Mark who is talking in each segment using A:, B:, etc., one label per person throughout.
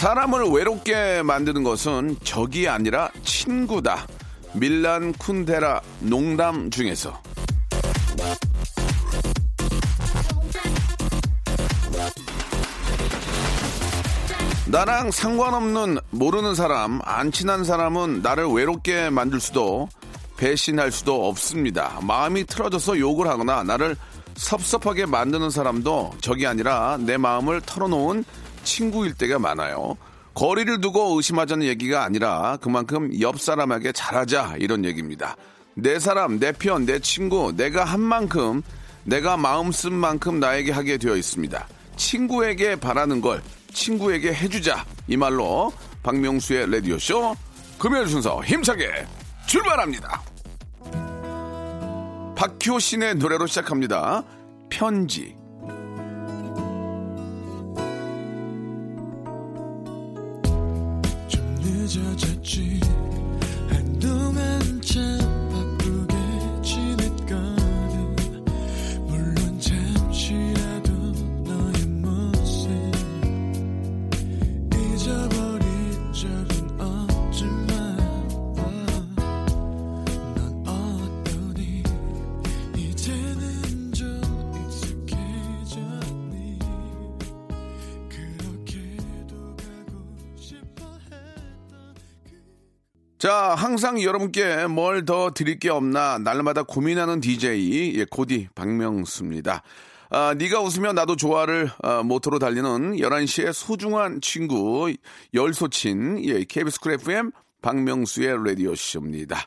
A: 사람을 외롭게 만드는 것은 적이 아니라 친구다 밀란 쿤데라 농담 중에서 나랑 상관없는 모르는 사람, 안 친한 사람은 나를 외롭게 만들 수도 배신할 수도 없습니다. 마음이 틀어져서 욕을 하거나 나를 섭섭하게 만드는 사람도 적이 아니라 내 마음을 털어놓은 친구일 때가 많아요. 거리를 두고 의심하자는 얘기가 아니라 그만큼 옆 사람에게 잘하자 이런 얘기입니다. 내 사람, 내 편, 내 친구, 내가 한 만큼, 내가 마음 쓴 만큼 나에게 하게 되어 있습니다. 친구에게 바라는 걸 친구에게 해주자. 이 말로 박명수의 라디오 쇼 금요일 순서 힘차게 출발합니다. 박효신의 노래로 시작합니다. 편지.
B: judge
A: 자, 항상 여러분께 뭘 더 드릴 게 없나 날마다 고민하는 DJ 예, 고디 박명수입니다. 아, 네가 웃으면 나도 좋아를 아, 모토로 달리는 11시의 소중한 친구 열소친 예, KBS 쿨 FM 박명수의 라디오 쇼입니다.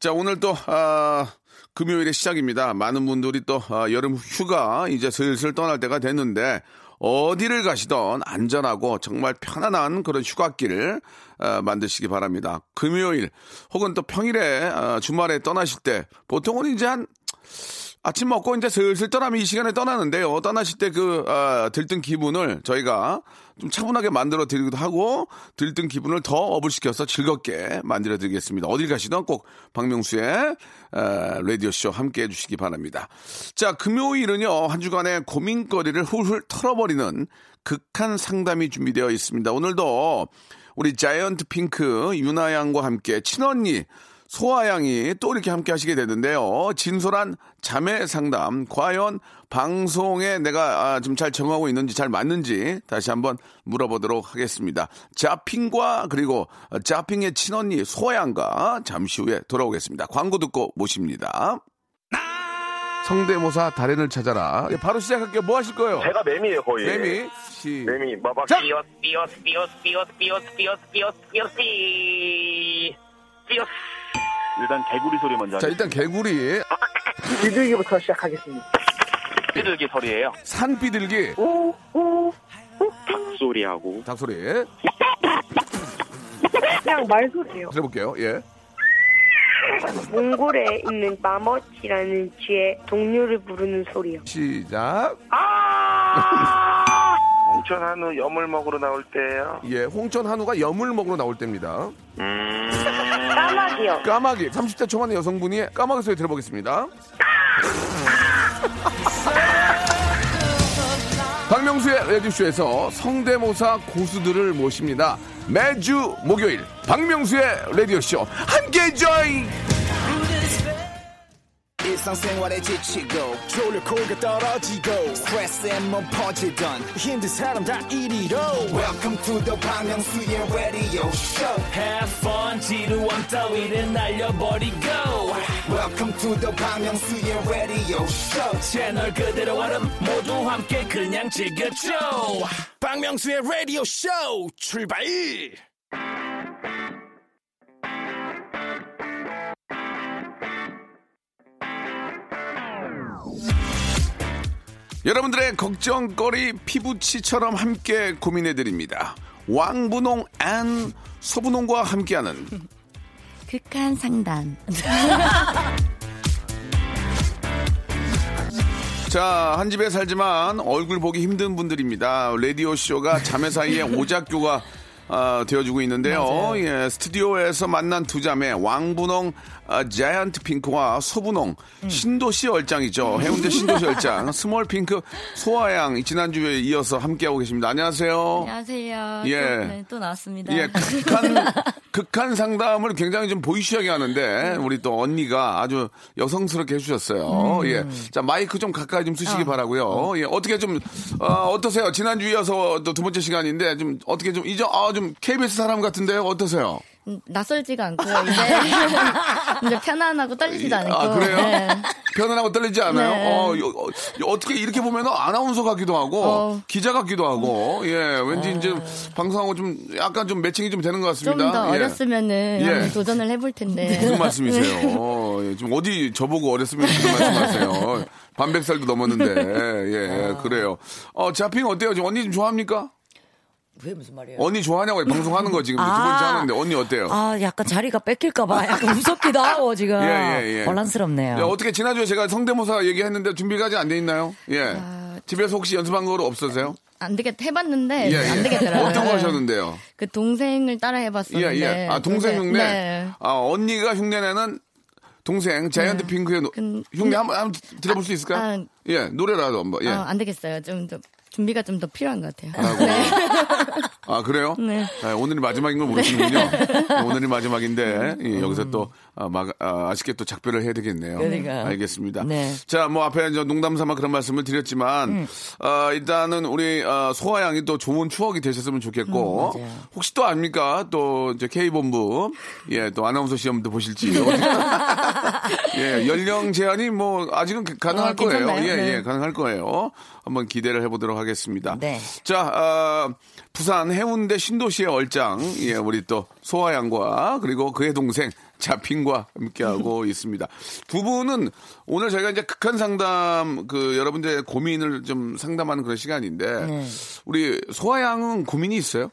A: 자, 오늘 또 아, 금요일의 시작입니다. 많은 분들이 또 아, 여름 휴가 이제 슬슬 떠날 때가 됐는데 어디를 가시던 안전하고 정말 편안한 그런 휴가길 어, 만드시기 바랍니다. 금요일 혹은 또 평일에 어, 주말에 떠나실 때 보통은 이제 한 아침 먹고 이제 슬슬 떠나면 이 시간에 떠나는데요. 떠나실 때그 들뜬 기분을 저희가 좀 차분하게 만들어 드리기도 하고 들뜬 기분을 더 업을 시켜서 즐겁게 만들어 드리겠습니다. 어딜 가시든 꼭 박명수의 라디오 쇼 함께 해주시기 바랍니다. 자 금요일은요 한 주간의 고민거리를 훌훌 털어버리는 극한 상담이 준비되어 있습니다. 오늘도 우리 자이언트 핑크 유나 양과 함께 친언니 소아 양이 또 이렇게 함께 하시게 되는데요. 진솔한 자매 상담. 과연 방송에 내가 아, 좀잘 정하고 있는지 잘 맞는지 다시 한번 물어보도록 하겠습니다. 자핑과 그리고 자핑의 친언니 소아 양과 잠시 후에 돌아오겠습니다. 광고 듣고 모십니다. 성대모사 달인을 찾아라. 예, 바로 시작할게요. 뭐 하실 거예요?
C: 제가 매미예요 거의.
A: 매미 시
C: 매미 마박.
A: 자!
C: 삐어스 삐어스 삐어스 삐어스 삐어스 삐어스 삐 일단 개구리 소리 먼저.
A: 자 일단 개구리
D: 비둘기부터 시작하겠습니다.
C: 삐들기 소리예요.
A: 산 비둘기
C: 소리하고.
A: 닭소리
D: 그냥 말소리예요.
A: 들어볼게요. 예.
D: 몽골에 있는 마멋이라는 쥐의 동료를 부르는 소리요.
A: 시작.
C: 홍천 한우 염을 먹으러 나올 때예요.
A: 예, 홍천 한우가 염을 먹으러 나올 때입니다.
C: 음.
D: 까마귀요.
A: 까마귀 30대 초반의 여성분이 까마귀 소리 들어보겠습니다. 박명수의 라디오쇼에서 성대모사 고수들을 모십니다. 매주 목요일 박명수의 라디오쇼 함께 join!
E: 일상생활에 지치고, 떨어지고, 퍼지던, 힘든 사람 다 이리로. welcome to the Bang Myung-soo's radio show
F: Have fun 지루함 따위를 날려버리고
E: welcome to the Bang Myung-soo's radio show
F: 채널 그대로 얼음 모두 함께 그냥 즐겨줘
E: 박명수의 라디오 쇼 출발
A: 여러분들의 걱정거리 피붙이처럼 함께 고민해드립니다. 왕분홍 and 소분홍과 함께하는
G: 극한 상담.
A: 자, 한 집에 살지만 얼굴 보기 힘든 분들입니다. 라디오 쇼가 자매 사이에 오작교가 아, 되어주고 있는데요. 예, 스튜디오에서 만난 두 자매, 왕분홍 아, 자이언트 핑크와 소분홍, 신도시 얼짱이죠. 해운대 신도시 얼짱, 스몰 핑크 소아양, 지난주에 이어서 함께하고 계십니다. 안녕하세요.
G: 안녕하세요.
A: 예.
G: 또, 네, 또 나왔습니다.
A: 예, 극한, 극한 상담을 굉장히 좀 보이시하게 하는데, 우리 또 언니가 아주 여성스럽게 해주셨어요. 예. 자, 마이크 좀 가까이 좀 쓰시기 바라고요 예, 어떻게 좀, 어, 떠세요 지난주 이어서 또 두 번째 시간인데, 좀, 어떻게 좀, 이제, 아, 좀, KBS 사람 같은데요? 어떠세요?
G: 음, 낯설지가 않고요. 이제, 이제 편안하고 떨리지도 않고.
A: 아, 그래요?
G: 네.
A: 편안하고 떨리지 않아요?
G: 네.
A: 어, 어, 떻게 이렇게 보면 아나운서 같기도 하고,
G: 어.
A: 기자 같기도 하고, 예, 왠지 이제 방송하고 좀, 약간 좀 매칭이 좀 되는 것 같습니다.
G: 좀더
A: 예.
G: 어렸으면은
A: 예.
G: 도전을 해볼 텐데.
A: 무슨 말씀이세요? 어, 예, 지금 어디 저보고 어렸으면 무슨 말씀하세요? 반백살도 넘었는데, 예, 그래요. 어, 자핑 어때요? 지금 언니 좀 좋아합니까?
H: 왜 무슨 말이에요?
A: 언니 좋아하냐고 방송하는 거 지금 두 번째 하는데, 언니 어때요?
H: 아, 약간 자리가 뺏길까봐 약간 무섭기도 하고 지금.
A: 예, 예, 예.
H: 혼란스럽네요.
A: 야, 어떻게 지난주에 제가 성대모사 얘기했는데 준비가 아직 안 돼 있나요? 예. 집에서 혹시 연습한 거 없으세요?
G: 안 되겠, 해봤는데,
A: 예,
G: 안
A: 예.
G: 되겠더라고요.
A: 어떤 거 하셨는데요?
G: 그 동생을 따라
A: 예,
G: 해봤었는데.
A: 예. 아, 동생 흉내?
G: 네.
A: 아, 언니가 흉내내는 동생, 자이언트 핑크의 노-
G: 근-
A: 흉내 한번, 한번 들어볼 수 있을까요?
G: 아,
A: 예, 노래라도 한번, 예.
G: 아, 안 되겠어요. 좀 더, 준비가 좀 더 필요한 것 같아요.
A: 라고. 아, 그래요?
G: 네.
A: 아, 오늘이 마지막인 걸 모르시는군요. 오늘이 마지막인데, 예, 여기서 또, 아, 막, 아, 아쉽게 또 작별을 해야 되겠네요.
H: 그러니까요.
A: 알겠습니다.
H: 네.
A: 자, 뭐, 앞에 이제 농담 삼아 그런 말씀을 드렸지만, 아, 일단은 우리, 아, 소아 양이 또 좋은 추억이 되셨으면 좋겠고,
H: 음.
A: 혹시 또 압니까? 또, 이제 K본부, 예, 또 아나운서 시험도 보실지. 예, 연령 제한이 뭐, 아직은 가능할
G: 어,
A: 거예요.
G: 괜찮나요?
A: 예,
G: 네.
A: 예, 가능할 거예요. 한번 기대를 해보도록 하겠습니다.
H: 네.
A: 자, 아, 부산 해운대 신도시의 얼짱, 예, 우리 또 소아 양과 그리고 그의 동생 자핑과 함께하고 있습니다. 두 분은 오늘 저희가 이제 극한 상담 그 여러분들의 고민을 좀 상담하는 그런 시간인데
G: 네.
A: 우리 소아 양은 고민이 있어요?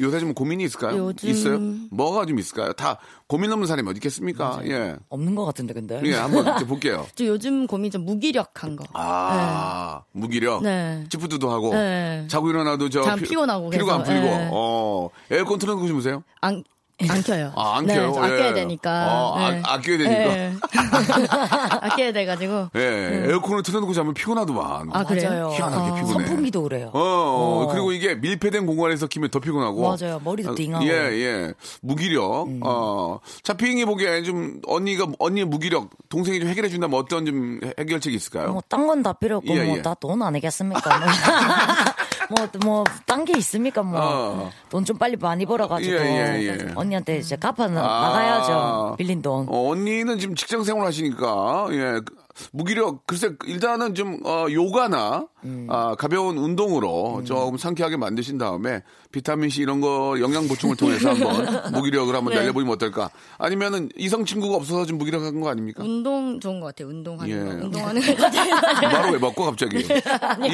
A: 요새 좀 고민이 있을까요?
G: 요즘-
A: 있어요? 뭐가 좀 있을까요? 다 고민 없는 사람이 어디 있겠습니까? 예.
H: 없는 것 같은데 근데.
A: 예, 한번 볼게요.
G: 저 요즘 고민 좀 무기력한 거.
A: 아, 무기력.
G: 네.
A: 찌푸드도 하고.
G: 네.
A: 자고 일어나도 저.
G: 참
A: 피-
G: 피곤하고
A: 피로가 안 풀리고.
G: 네.
A: 어. 에어컨 틀어놓고 주무세요?
G: 안, 안 켜요.
A: 아, 안
G: 네,
A: 켜요?
G: 아껴야
A: 예.
G: 되니까.
A: 어, 아,
G: 네.
A: 아 껴야 되니까.
G: 네. 아껴야 돼가지고.
A: 예. 에어컨을 틀어놓고 자면 피곤하더만.
G: 아, 그래요?
A: 희한하게 피곤해.
H: 선풍기도 그래요.
A: 어, 어, 그리고 이게 밀폐된 공간에서 키면 더 피곤하고.
H: 맞아요. 머리도
A: 어,
H: 띵하고.
A: 예, 예. 무기력.
G: 음.
A: 어. 차핑이 보기에 좀 언니가, 언니의 무기력, 동생이 좀 해결해 준다면 어떤 좀 해결책이 있을까요?
H: 뭐 딴 건 다 필요 없고
A: 예,
H: 뭐
A: 예.
H: 다돈 아니겠습니까? 뭐뭐딴 게 있습니까? 뭐
A: 어.
H: 돈좀 빨리 많이 벌어가지고
A: 예, 예, 예.
H: 언니한테 이제 갚아
A: 아.
H: 나가야죠. 빌린 돈.
A: 어, 언니는 지금 직장 생활 하시니까, 예. 그, 무기력, 글쎄, 일단은 좀, 어, 요가나,
H: 음.
A: 아, 가벼운 운동으로 조금 상쾌하게 만드신 다음에 비타민C 이런 거 영양 보충을 통해서 한번 무기력을 한번
G: 네.
A: 날려보면 어떨까? 아니면은 이성 친구가 없어서 좀 무기력한 거 아닙니까?
G: 운동 좋은 것 같아요. 운동하는
A: 예.
G: 거. 운동하는 거.
A: 바로 왜 먹고 갑자기?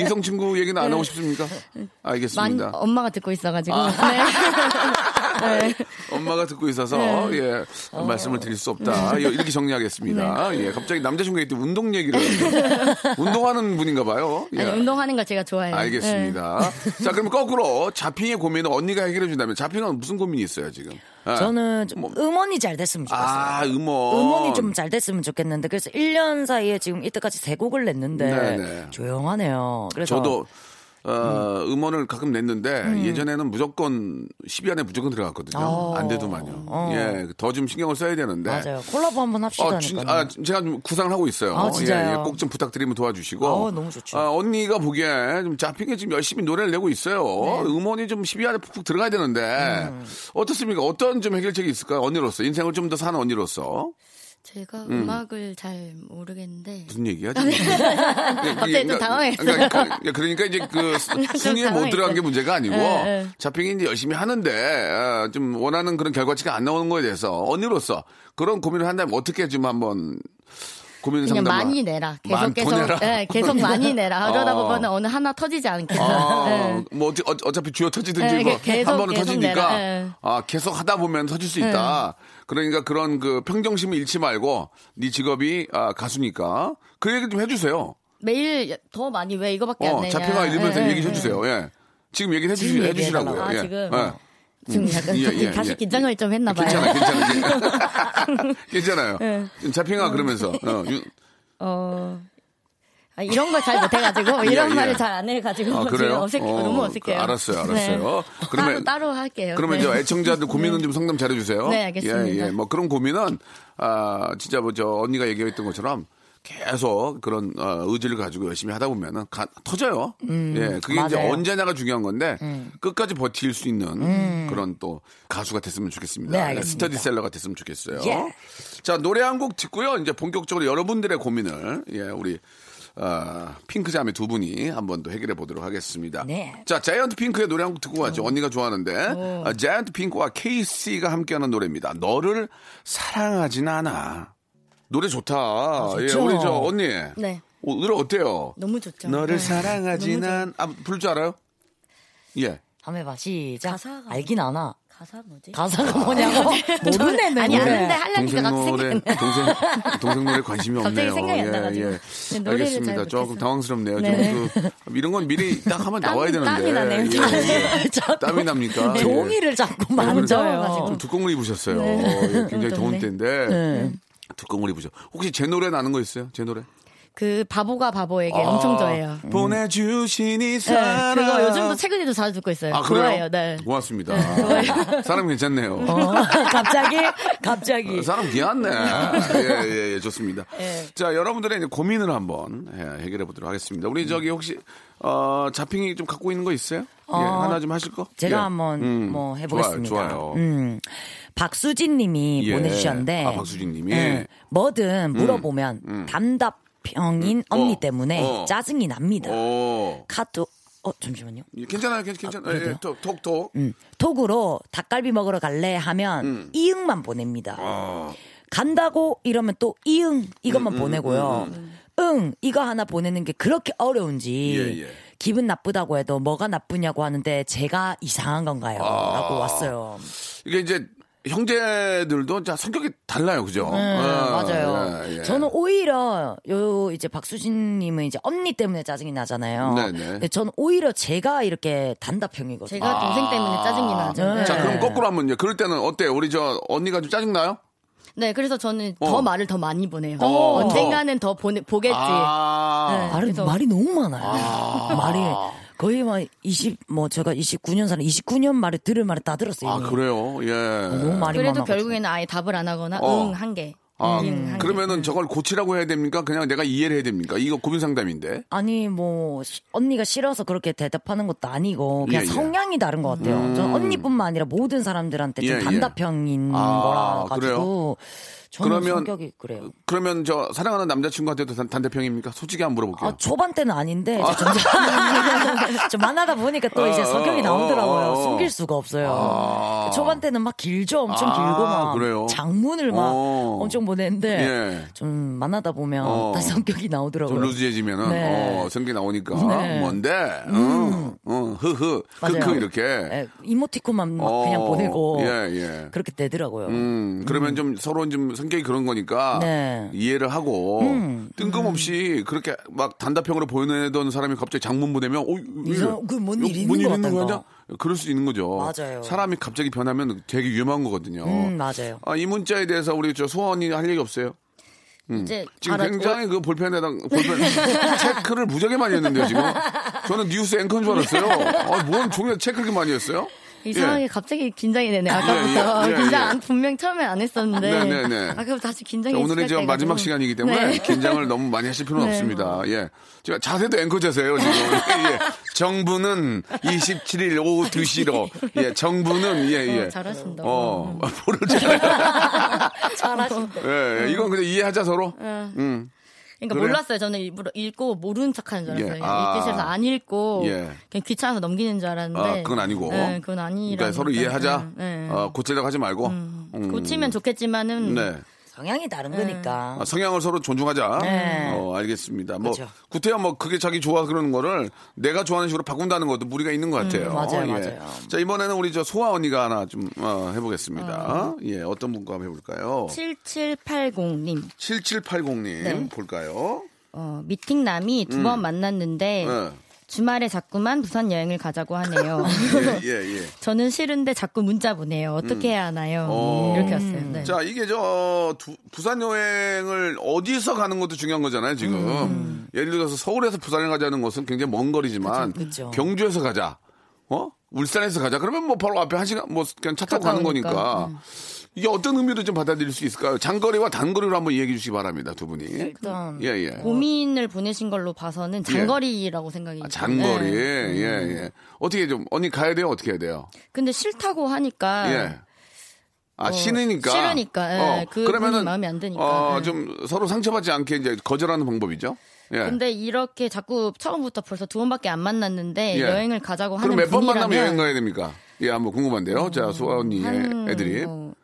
A: 이성 친구 얘기는 안 하고 싶습니까? 알겠습니다.
G: 엄마가 듣고 있어가지고.
A: 아.
G: 네. 네.
A: 엄마가 듣고 있어서 예 말씀을 드릴 수 없다. 예, 이렇게 정리하겠습니다. 예 갑자기 남자 친구가 있때 운동 얘기를 운동하는 분인가 봐요. 예.
G: 아니, 운동하는 거 제가 좋아해요.
A: 알겠습니다. 자, 그럼 거꾸로 자핑의 고민은 언니가 해결해 준다면 자핑은 무슨 고민이 있어요 지금? 아,
H: 저는 좀 음원이 잘 됐으면 좋겠어요.
A: 아 음원.
H: 음원이 좀 잘 됐으면 좋겠는데 그래서 1년 사이에 지금 이때까지 세 곡을 냈는데
A: 네네.
H: 조용하네요. 그래서
A: 저도 어, 음 원을 가끔 냈는데 예전에는 무조건 10위 안에 무조건 들어갔거든요.
H: 어.
A: 안 돼도만요.
H: 어.
A: 예, 더 좀 신경을 써야 되는데.
H: 맞아요. 콜라보 한번 합시다.
A: 어, 진, 아, 제가 좀 구상을 하고 있어요.
H: 아, 진짜요?
A: 예, 예, 꼭 좀 부탁드리면 도와주시고.
H: 아, 너무 좋죠.
A: 아, 언니가 보기에 좀 자핑에 지금 열심히 노래를 내고 있어요.
H: 네.
A: 음원이 좀 10위 안에 푹푹 들어가야 되는데.
H: 음.
A: 어떻습니까? 어떤 좀 해결책이 있을까요? 언니로서. 인생을 좀 더 사는 언니로서.
G: 제가 음. 악을잘 모르겠는데.
A: 무슨 얘기야? 지금? 예,
G: 갑자기 좀 당황했어요.
A: 그러니까, 그러니까 이제 그 순위에 못 들어간 게 문제가 아니고
G: 네, 네.
A: 자핑이 이제 열심히 하는데 아, 좀 원하는 그런 결과치가 안 나오는 거에 대해서 언니로서 그런 고민을 한다면 어떻게 좀 한번 고민
G: 그냥
A: 상담
G: 많이 내라. 계속
A: 많-
G: 계속
A: 더 내라?
G: 예, 계속 많이 내라. 그러다
A: 아.
G: 보면 어느 하나 터지지 않겠다.
A: 아,
G: 예.
A: 뭐 어찌, 어, 차피 주요 터지든지
G: 네,
A: 뭐
G: 계속,
A: 한 번은 터지니까
G: 예.
A: 아 계속 하다 보면 터질 수 있다. 그러니까 그런 그 평정심을 잃지 말고 네 직업이 아, 가수니까 그 얘기 좀 해주세요.
G: 매일 더 많이 왜 이거밖에 안
A: 어,
G: 내냐.
A: 자평아 읽으면서
G: 예, 예,
A: 얘기해 주세요. 예. 지금 얘기해 주시, 해주시라고요.
G: 아,
A: 예.
G: 지금?
A: 예.
G: 지금 약간
A: 예, 예,
G: 다시
A: 예.
G: 긴장을 좀 했나 봐요.
A: 괜찮아, 괜찮아. 괜찮아요. 자평아 그러면서 어, 유-
G: 어. 아, 이런 걸 잘 못해가지고 이런
A: 예, 예.
G: 말을 잘 안 해가지고
A: 아, 그래요?
G: 어색해
A: 어,
G: 너무 어색해요.
A: 알았어요, 알았어요.
G: 네.
A: 그러면-
G: 따로 따로 할게요.
A: 그러면
G: 네.
A: 이제 애청자들 고민은 좀 상담 잘해주세요.
G: 네, 알겠습니다.
A: 예, 예. 뭐 그런 고민은 아 진짜 뭐 저 언니가 얘기했던 것처럼 계속 그런 어, 의지를 가지고 열심히 하다 보면은 가- 터져요. 예, 그게 이제
H: 맞아요.
A: 언제냐가 중요한 건데 끝까지 버틸 수 있는 그런 또 가수가 됐으면 좋겠습니다.
H: 네.
A: 스터디셀러가 됐으면 좋겠어요.
H: 예.
A: 자 노래 한 곡 듣고요. 이제 본격적으로 여러분들의 고민을 예 우리 어, 핑크자매 두 분이 한번 또 해결해 보도록 하겠습니다.
H: 네.
A: 자, 자이언트 핑크의 노래 한 곡 듣고 가죠. 언니가 좋아하는데. 아, 자이언트 핑크와 케이씨가 함께하는 노래입니다. 너를 사랑하진 않아. 노래 좋다. 예,
H: 좋죠.
A: 우리 저 언니.
G: 네.
A: 어, 노래 어때요?
G: 너무 좋죠.
A: 너를
G: 네. 좋-
A: 않, 아, 부를 줄 알아요? 예.
H: 한번 해봐 시작.
G: 가사가-
H: 알긴 아나.
G: 가사 뭐지?
H: 가사가 뭐냐고 모르네
G: 아니
H: 노래.
G: 아는데 하려니까
A: 동생
G: 갑자기
A: 노래. 동생, 동생 노래 관심이
G: 갑자기
A: 없네요.
G: 생각이 안
A: 예,
G: 나가지고.
A: 예.
G: 네, 노래를
A: 알겠습니다.
G: 잘
A: 조금. 당황스럽네요.
G: 네.
A: 좀 그, 이런 건 미리 딱 하면
G: 땀-
A: 나와야 되는데.
G: 땀이 나네요,
A: 예. 예. 땀이 납니까? 예.
H: 종이를 자꾸
A: 좀
H: 만져요.
A: 두꺼운 걸 입으셨어요.
G: 네.
A: 예, 굉장히 더운. 때인데 걸 입으셔. 혹시 제 노래 나는 거 있어요? 제 노래?
G: 그 바보가 바보에게
A: 아,
G: 엄청 좋아해요.
A: 보내주신 이
G: 네,
A: 사람.
G: 그거 요즘도 최근에도 자주 듣고 있어요.
A: 아, 그래요?
G: 좋아해요. 네.
A: 고맙습니다. 사람 괜찮네요.
H: 어, 갑자기 갑자기
A: 어, 사람 귀엽네. 예, 예, 예, 좋습니다.
G: 예.
A: 자, 여러분들의 이제 고민을 한번 예, 해결해 보도록 하겠습니다. 우리 저기 혹시, 어, 자핑이 좀 갖고 있는 거 있어요? 예, 하나 좀 하실 거?
H: 제가
A: 예.
H: 한번
A: 음,
H: 뭐 해보겠습니다.
A: 좋아요, 좋아요.
H: 음, 박수진 님이
A: 예.
H: 보내주셨는데,
A: 아, 박수진 님이? 음.
H: 예, 뭐든 물어보면 답답형인 언니
A: 어,
H: 때문에
A: 어.
H: 짜증이 납니다.
A: 오.
H: 카톡 어 잠시만요.
A: 예, 괜찮아요, 괜- 괜찮아요. 예,
H: 그래도요?
A: 톡, 톡, 톡.
H: 음, 톡으로 닭갈비 먹으러 갈래 하면
A: 음.
H: 이응만 보냅니다.
A: 아.
H: 간다고 이러면 또 이응 이것만
A: 음,
H: 보내고요. 응 이거 하나 보내는 게 그렇게 어려운지
A: 예, 예.
H: 기분 나쁘다고 해도 뭐가 나쁘냐고 하는데 제가 이상한 건가요?
A: 아.
H: 라고 왔어요.
A: 이게 이제 형제들도 자, 성격이 달라요, 그죠?
H: 네,
A: 아,
H: 맞아요.
A: 예, 예.
H: 저는 오히려 요 이제 박수진님은 이제 언니 때문에 짜증이 나잖아요.
A: 네 네.
H: 근데 저는 오히려 제가 이렇게 단답형이거든요.
G: 제가 동생 때문에 짜증이 나죠.
H: 네.
A: 자, 그럼
H: 네.
A: 거꾸로 한번 이제 그럴 때는 어때 요? 우리 저 언니가 좀 짜증 나요?
G: 네, 그래서 저는
A: 어.
G: 더 말을 더 많이 보내요.
A: 어,
G: 언젠가는 더 보내, 보겠지.
A: 아.
G: 네.
H: 말이, 말이 너무 많아요. 말이 거의 막 20, 뭐 제가 29년 사는 29년 말에 들을 말에 다 들었어요.
A: 아,
H: 이미.
A: 그래요? 예.
H: 너무 말이
G: 그래도
H: 많아가지고.
G: 결국에는 아예 답을 안 하거나
A: 어.
G: 응 한 개.
A: 아,
G: 개.
A: 그러면은 저걸 고치라고 해야 됩니까? 그냥 내가 이해를 해야 됩니까? 이거 고민 상담인데.
H: 아니 뭐 시- 언니가 싫어서 그렇게 대답하는 것도 아니고 그냥
A: 예, 예.
H: 성향이 다른 것 같아요. 저는 언니뿐만 아니라 모든 사람들한테 좀
A: 예, 예.
H: 단답형인
A: 아,
H: 거라 가지고
A: 그러면-
H: 성격이 그래요.
A: 그러면 저 사랑하는 남자친구한테도 단, 단대평입니까? 솔직히 한번 물어볼게요.
H: 아, 초반 때는 아닌데 이제 점점 좀 만나다 보니까 또 이제
A: 어,
H: 성격이
A: 어,
H: 나오더라고요.
A: 어, 어.
H: 숨길 수가 없어요.
A: 아.
H: 초반 때는 막 길죠, 엄청
A: 아,
H: 길고 막
A: 그래요?
H: 장문을 막
A: 어.
H: 엄청 보냈는데
A: 예.
H: 좀 만나다 보면
A: 어.
H: 다시 성격이 나오더라고요.
A: 좀 루즈해지면은
H: 네.
A: 어, 성격이 나오니까
H: 네.
A: 뭔데? 어, 어, 흐흐. 크크 이렇게.
H: 예, 이모티콘만 막
A: 어,
H: 그냥 보내고
A: 예, 예.
H: 그렇게 되더라고요.
A: 음, 그러면 좀 서로 좀 성격이 그런 거니까
H: 네.
A: 이해를 하고
H: 음.
A: 뜬금없이 그렇게 막 단답형으로 보내던 사람이 갑자기 장문 보내면 어?
H: 그뭔
A: 이거
H: 일이
A: 뭔
H: 있는.
A: 거냐? 그럴 수 있는 거죠.
H: 맞아요.
A: 사람이 갑자기 변하면 되게 위험한 거거든요.
H: 음, 맞아요.
A: 아, 이 문자에 대해서 우리 저 소원이 할 얘기 없어요?
G: 이제
A: 지금
G: 알아-
A: 굉장히 그 볼펜에다 볼펜 체크를 무지하게 많이 했는데요 지금 저는 뉴스 앵커인 줄 알았어요. 아, 뭔 종이에 체크 그렇게 많이 했어요?
G: 이상하게
A: 예.
G: 갑자기 긴장이 되네. 아까부터
A: 예, 예,
G: 긴장
A: 예.
G: 안- 분명 처음에 안 했었는데.
A: 네, 네, 네.
G: 아까부터 다시 긴장이
A: 자, 오늘은 지금. 마지막 시간이기 때문에
G: 네.
A: 긴장을 너무 많이 하실 필요는
G: 네.
A: 없습니다. 예. 제가 자세도 앵커 자세요, 지금. 예. 정부는 27일 오후 2시로. 예, 정부는, 예, 예.
G: 어, 잘하신다.
A: 어, 뭐를 잘해요.
H: 잘하신다.
A: 예, 이건 그냥 이해하자 서로. 음.
G: 그러니까
A: 그래요?
G: 몰랐어요. 저는 일부러 읽고 모르는 척하는 줄 알았어요.
A: 예. 아.
G: 읽기 싫어서 안 읽고
A: 예.
G: 그냥 귀찮아서 넘기는 줄 알았는데.
A: 아, 그건 아니고.
G: 네, 그건 아니라.
A: 그러니까 서로 이해하자.
G: 네.
A: 어, 고치려고 하지 말고. 음.
G: 고치면 좋겠지만은
A: 네.
H: 성향이 다른 거니까.
A: 아, 성향을 서로 존중하자.
H: 네.
A: 어, 알겠습니다. 뭐
H: 그렇죠.
A: 구태야 뭐 그게 자기 좋아 그러는 거를 내가 좋아하는 식으로 바꾼다는 것도 무리가 있는 것 같아요.
H: 음, 맞아요,
A: 예.
H: 맞아요.
A: 자 이번에는 우리 저 소아 언니가 하나 좀 어, 해보겠습니다. 예, 어떤 분과 한번 해볼까요?
G: 7780님.
A: 7780님
G: 네.
A: 볼까요?
G: 어, 미팅남이 두번 만났는데
A: 예.
G: 주말에 자꾸만 부산 여행을 가자고 하네요.
A: 예, 예, 예.
G: 저는 싫은데 자꾸 문자 보내요. 어떻게 해야 하나요?
A: 어.
G: 이렇게 왔어요. 네.
A: 자, 이게 저 두- 부산 여행을 어디서 가는 것도 중요한 거잖아요, 지금.
G: 음.
A: 예를 들어서 서울에서 부산에 가자는 것은 굉장히 먼 거리지만
H: 그쵸, 그쵸.
A: 경주에서 가자. 어? 울산에서 가자. 그러면 뭐 바로 앞에 한 시간 뭐 그냥 차 타고 가는. 거니까.
G: 음.
A: 이게 어떤 의미로 좀 받아들일 수 있을까요? 장거리와 단거리로 한번 얘기해 주시기 바랍니다, 두 분이.
H: 일단
A: 예, 예.
G: 고민을 보내신 걸로 봐서는 장거리라고 생각이
A: 아, 장거리.
G: 네.
A: 예, 예. 어떻게 좀 언니 가야 돼요? 어떻게 해야 돼요?
G: 근데 싫다고 하니까
A: 예. 아,
G: 어,
A: 싫으니까.
G: 싫으니까, 예. 그분이 마음에 안 드니까.
A: 어,
G: 예.
A: 좀 서로 상처받지 않게 이제 거절하는 방법이죠. 예.
G: 근데 이렇게 자꾸 처음부터 벌써 두 번밖에 안 만났는데
A: 예.
G: 여행을 가자고 하는
A: 그럼 몇 번 만나면 여행 가야 됩니까? 예, 한번 궁금한데요. 자, 소아 언니
G: 한,
A: 애들이.
G: 뭐,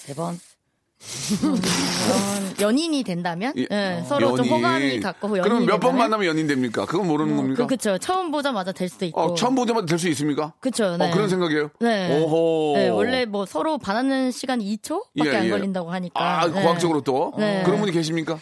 H: 세 번.
G: 그런 연인이 된다면
A: 예.
G: 예, 서로 좀
A: 연인.
G: 호감이 갖고 연인이
A: 그럼 몇 번? 만나면 연인 됩니까? 그건 모르는 겁니까?
G: 그, 그쵸. 처음 보자마자 될 수도 있고.
A: 어, 처음 보자마자 될 수 있습니까?
G: 그쵸. 네.
A: 어, 그런 생각이에요?
G: 네.
A: 오호.
G: 네, 원래 뭐 서로 반하는 시간이 2초밖에
A: 예,
G: 안
A: 예.
G: 걸린다고 하니까.
A: 아,
G: 네.
A: 과학적으로 또?
G: 네.
A: 그런 분이 계십니까?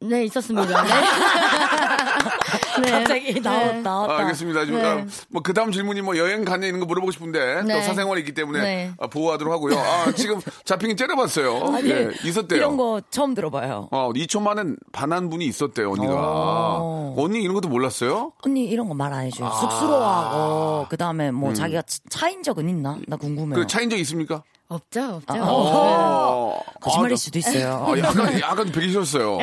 G: 네, 있었습니다. 네. 네.
H: 갑자기 나왔,
G: 네.
H: 나왔다.
A: 아, 알겠습니다. 지금
G: 네.
A: 아, 뭐그 다음 질문이 뭐 여행 가냐 있는 거 물어보고 싶은데 또
G: 네.
A: 사생활이 있기 때문에
G: 네.
A: 아, 보호하도록 하고요. 아, 지금 잡히긴 째려봤어요.
H: 아니,
A: 예, 있었대요.
H: 이런 거 처음 들어봐요.
A: 어, 2초 만에 반한 분이 있었대요, 언니가.
H: 어.
A: 언니 이런 것도 몰랐어요?
H: 언니 이런 거 말 안 해줘요.
A: 아.
H: 쑥스러워하고 그 다음에 뭐 자기가 차- 차인 적은 있나? 나 궁금해요.
A: 그 차인 적 있습니까?
G: 없죠, 없죠.
A: 어.
H: 거짓말일
A: 아,
H: 수도 있어요.
A: 아, 약간, 약간 되게 싫었어요. 어,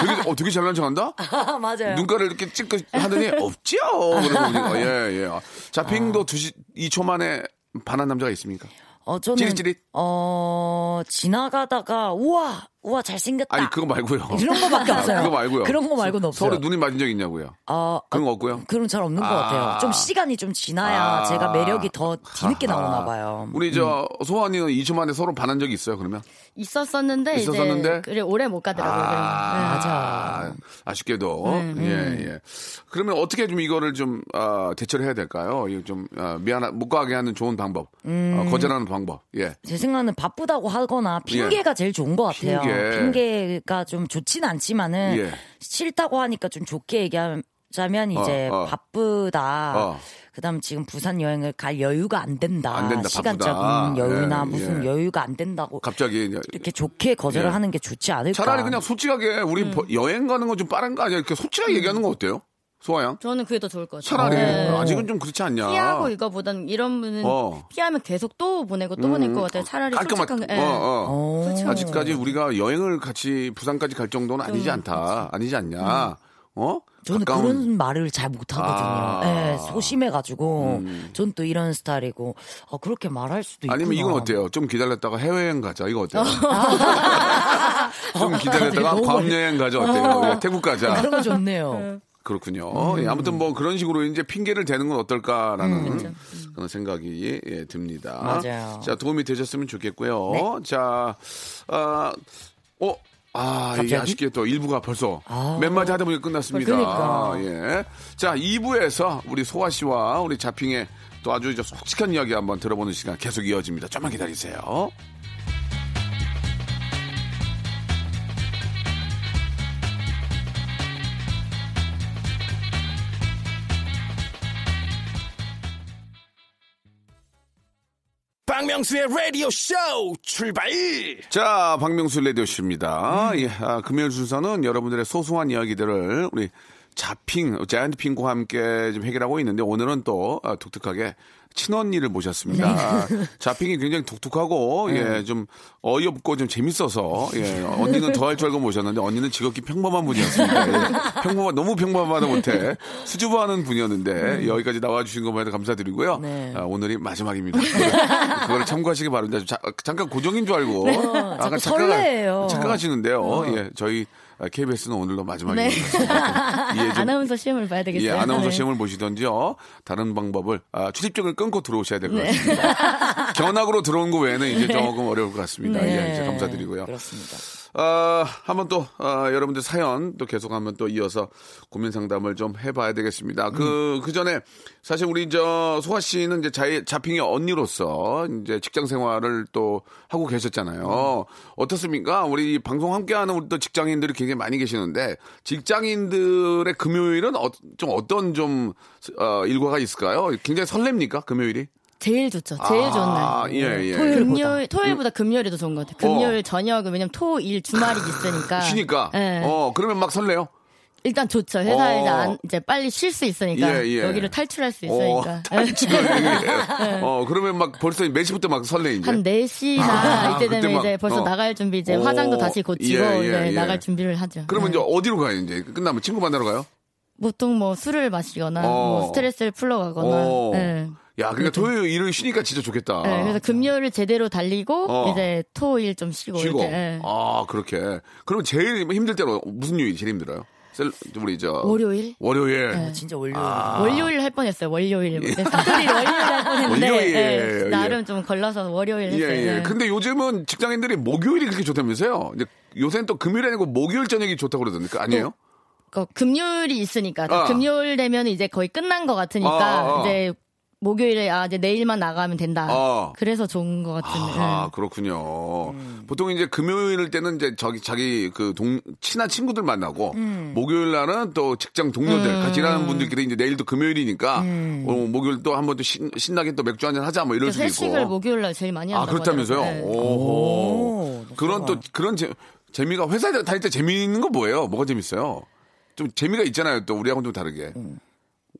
A: 되게, 어, 되게 잘난 척 한다?
H: 아, 맞아요.
A: 눈가를 이렇게 찍고 하더니, 없죠! 그러고 예, 예. 자핑도 두 시, 2초 만에 반한 남자가 있습니까?
H: 어, 저는
A: 찌릿찌릿?
H: 어 지나가다가 우와 우와 잘생겼다.
A: 아니, 그거 말고요.
H: 이런 거밖에 없어요.
A: 그거 말고요.
H: 그런 거 말고는 없어요.
A: 서로 눈이 맞은 적 있냐고요?
H: 어,
A: 그런 거
H: 어,
A: 없고요?
H: 그런 잘 없는 것
A: 아.
H: 같아요. 좀 시간이 좀 지나야
A: 아.
H: 제가 매력이 더 뒤늦게
A: 아하.
H: 나오나 봐요.
A: 우리 저, 소아 언니는 2초 만에 서로 반한 적이 있어요, 그러면?
G: 있었었는데,
A: 있었었는데?
G: 이제, 그래, 오래 못 가더라고요. 네.
A: 아, 아쉽게도.
G: 음.
A: 예, 예. 그러면 어떻게 좀 이거를 좀, 아, 대처를 해야 될까요? 이거 좀, 아, 미안하, 못 가게 하는 좋은 방법.
H: 음.
A: 어, 거절하는 방법. 예.
H: 제 생각은 바쁘다고 하거나 핑계가 제일 좋은 것 같아요.
A: 핑계.
H: 핑계가 좀 좋진 않지만은
A: 예.
H: 싫다고 하니까 좀 좋게 얘기하자면 이제
A: 어, 어.
H: 바쁘다.
A: 어.
H: 그다음 지금 부산 여행을 갈 여유가 안 된다.
A: 안 된다,
H: 시간적인
A: 바쁘다.
H: 여유나
A: 예,
H: 무슨
A: 예.
H: 여유가 안 된다고
A: 갑자기.
H: 이렇게 좋게 거절을
A: 예.
H: 하는 게 좋지 않을까.
A: 차라리 그냥 솔직하게 우리
G: 음.
A: 버- 여행 가는 건 좀 빠른 거 아니야? 이렇게 솔직하게 얘기하는 거 어때요? 소아양?
G: 저는 그게 더 좋을 것 같아요.
A: 차라리.
G: 네.
A: 아직은 좀 그렇지 않냐?
G: 피하고 이거보단 이런 분은
A: 어.
G: 피하면 계속 또 보내고 또 보낼 것 같아요. 차라리
A: 깔끔하게.
G: 솔직한 게.
A: 어,
G: 예.
A: 어.
H: 어.
A: 아직까지 우리가 여행을 같이 부산까지 갈 정도는 아니지 않다. 아니지 않냐? 어?
H: 저는
A: 가까운-
H: 그런 말을 잘 못하거든요.
A: 아.
H: 네, 소심해가지고 전또 이런 스타일이고 어, 그렇게 말할 수도 있구나.
A: 아니면 이건 어때요? 좀 기다렸다가 해외여행 가자. 이거 어때요? 좀 기다렸다가
H: 너무
A: 괌 여행 가자. 어때요? 예, 태국 가자.
H: 그런 거 좋네요.
A: 그렇군요. 예, 아무튼 뭐 그런 식으로 이제 핑계를 대는 건 어떨까라는 그런 생각이 예, 듭니다.
H: 맞아요.
A: 자, 도움이 되셨으면 좋겠고요. 자, 아, 어, 아, 이게
H: 갑자기?
A: 아쉽게 또 1부가 벌써
H: 아.
A: 몇 마디 하다 보니까 끝났습니다.
H: 그러니까.
A: 예. 자, 2부에서 우리 소아 씨와 우리 자핑의 또 아주 저 솔직한 이야기 한번 들어보는 시간 계속 이어집니다. 좀만 기다리세요.
I: 박명수의 라디오 쇼 출발!
A: 자, 박명수 레디오씨입니다. 예, 아, 금요일 순서는 여러분들의 소소한 이야기들을 우리 자핑, 자이언트 핑크와 함께 좀 해결하고 있는데 오늘은 또 아, 독특하게 친언니를 모셨습니다. 자핑이 굉장히 독특하고 예, 좀 어이없고 좀 재밌어서 예, 언니는 더 할 줄 알고 모셨는데 언니는 지극히 평범한 분이었습니다. 예, 평범한 너무 평범하다 못해 수줍어하는 분이었는데 여기까지 나와주신 것만 해도 감사드리고요.
H: 네.
A: 아, 오늘이 마지막입니다. 그걸 참고하시기 바랍니다. 자, 잠깐 고정인 줄 알고
H: 자꾸 설레요.
A: 착각하시는데요. 예, 저희 KBS는 오늘로 마지막인
G: 네.
A: 좀
G: 아나운서 시험을 봐야 되겠어요.
A: 예, 아나운서
G: 네.
A: 시험을 보시던지요. 다른 방법을 아, 출입증을 끊고 들어오셔야 될 것 같습니다. 견학으로 들어온 거 외에는 이제 조금 어려울 것 같습니다.
H: 네.
A: 예, 이제 감사드리고요.
H: 그렇습니다.
A: 어, 한번 또, 어, 여러분들 사연 또 계속 한번 또 이어서 고민 상담을 좀 해봐야 되겠습니다. 그, 그 전에 사실 우리 저 소아 씨는 이제 자, 자핑의 언니로서 이제 직장 생활을 또 하고 계셨잖아요. 어떻습니까? 우리 이 방송 함께하는 우리 또 직장인들이 굉장히 많이 계시는데 직장인들의 금요일은 어, 좀 어떤 좀, 어, 일과가 있을까요? 굉장히 설렙니까? 금요일이?
G: 제일 좋죠. 제일 좋은
A: 아,
G: 날.
A: 예, 예.
G: 금요일, 토요일보다 금요일이 더 좋은 것 같아요. 금요일
A: 어.
G: 저녁은 왜냐면 토, 일, 주말이 있으니까.
A: 쉬니까.
G: 예.
A: 어, 그러면 막 설레요?
G: 일단 좋죠. 회사에
A: 어.
G: 이제, 안- 이제 빨리 쉴 수 있으니까.
A: 예, 예.
G: 여기를 탈출할 수
A: 어,
G: 있으니까.
A: 탈출을 얘기해요. 어, 그러면 막 벌써 몇 시부터 막 설레, 이제?
G: 한 4시나
A: 아,
G: 이때 되면
A: 막,
G: 이제 벌써
A: 어.
G: 나갈 준비 이제
A: 오.
G: 화장도 다시 고치고
A: 예, 예, 예.
G: 나갈 준비를 하죠.
A: 그러면
G: 네.
A: 이제 어디로 가요, 이제? 끝나면 친구 만나러 가요?
G: 보통 뭐 술을 마시거나
A: 어.
G: 뭐 스트레스를 풀러 가거나.
A: 어.
G: 네.
A: 야, 그러니까 토요일 일을 쉬니까 진짜 좋겠다.
G: 네, 그래서 금요일을 제대로 달리고
A: 어.
G: 이제 토일 좀 쉬고,
A: 쉬고.
G: 이렇게. 네.
A: 아, 그렇게. 그러면 제일 힘들 때는 무슨 요일이 제일 힘들어요? 셀, 우리 저.
G: 월요일?
A: 월요일.
G: 네.
H: 진짜 월요일.
G: 월요일 할 뻔했어요. 월요일. 네, 사투리 월요일 할 뻔했는데
A: 월요일.
G: 네,
A: 예.
G: 나름 좀 걸러서 월요일
A: 예,
G: 했어요.
A: 예.
G: 네.
A: 근데 요즘은 직장인들이 목요일이 그렇게 좋다면서요? 이제 요새는 또 금요일이 아니고 목요일 저녁이 좋다고 그러던데. 아니에요?
G: 그 금요일이 있으니까
A: 아.
G: 금요일 되면 이제 거의 끝난 것 같으니까
A: 아, 아.
G: 이제 목요일에 아 이제 내일만 나가면 된다.
A: 아.
G: 그래서 좋은 것 같은데.
A: 아,
G: 네.
A: 그렇군요. 보통 이제 금요일 때는 이제 저기 자기 그 동, 친한 친구들 만나고 목요일 날은 또 직장 동료들
G: 음.
A: 같이 일하는 분들끼리 이제 내일도 금요일이니까 어, 목요일 또 한번 또 신, 신나게 또 맥주 한잔 하자 뭐 이럴 수도
G: 회식을
A: 있고.
G: 목요일 날 제일 많이
A: 아,
G: 한다고
A: 그렇다면서요?
G: 네.
A: 오호. 그런 또 그런 재, 재미가 회사 다닐 때 재미있는 거 뭐예요? 뭐가 재밌어요? 좀 재미가 있잖아요. 또 우리하고는 좀 다르게.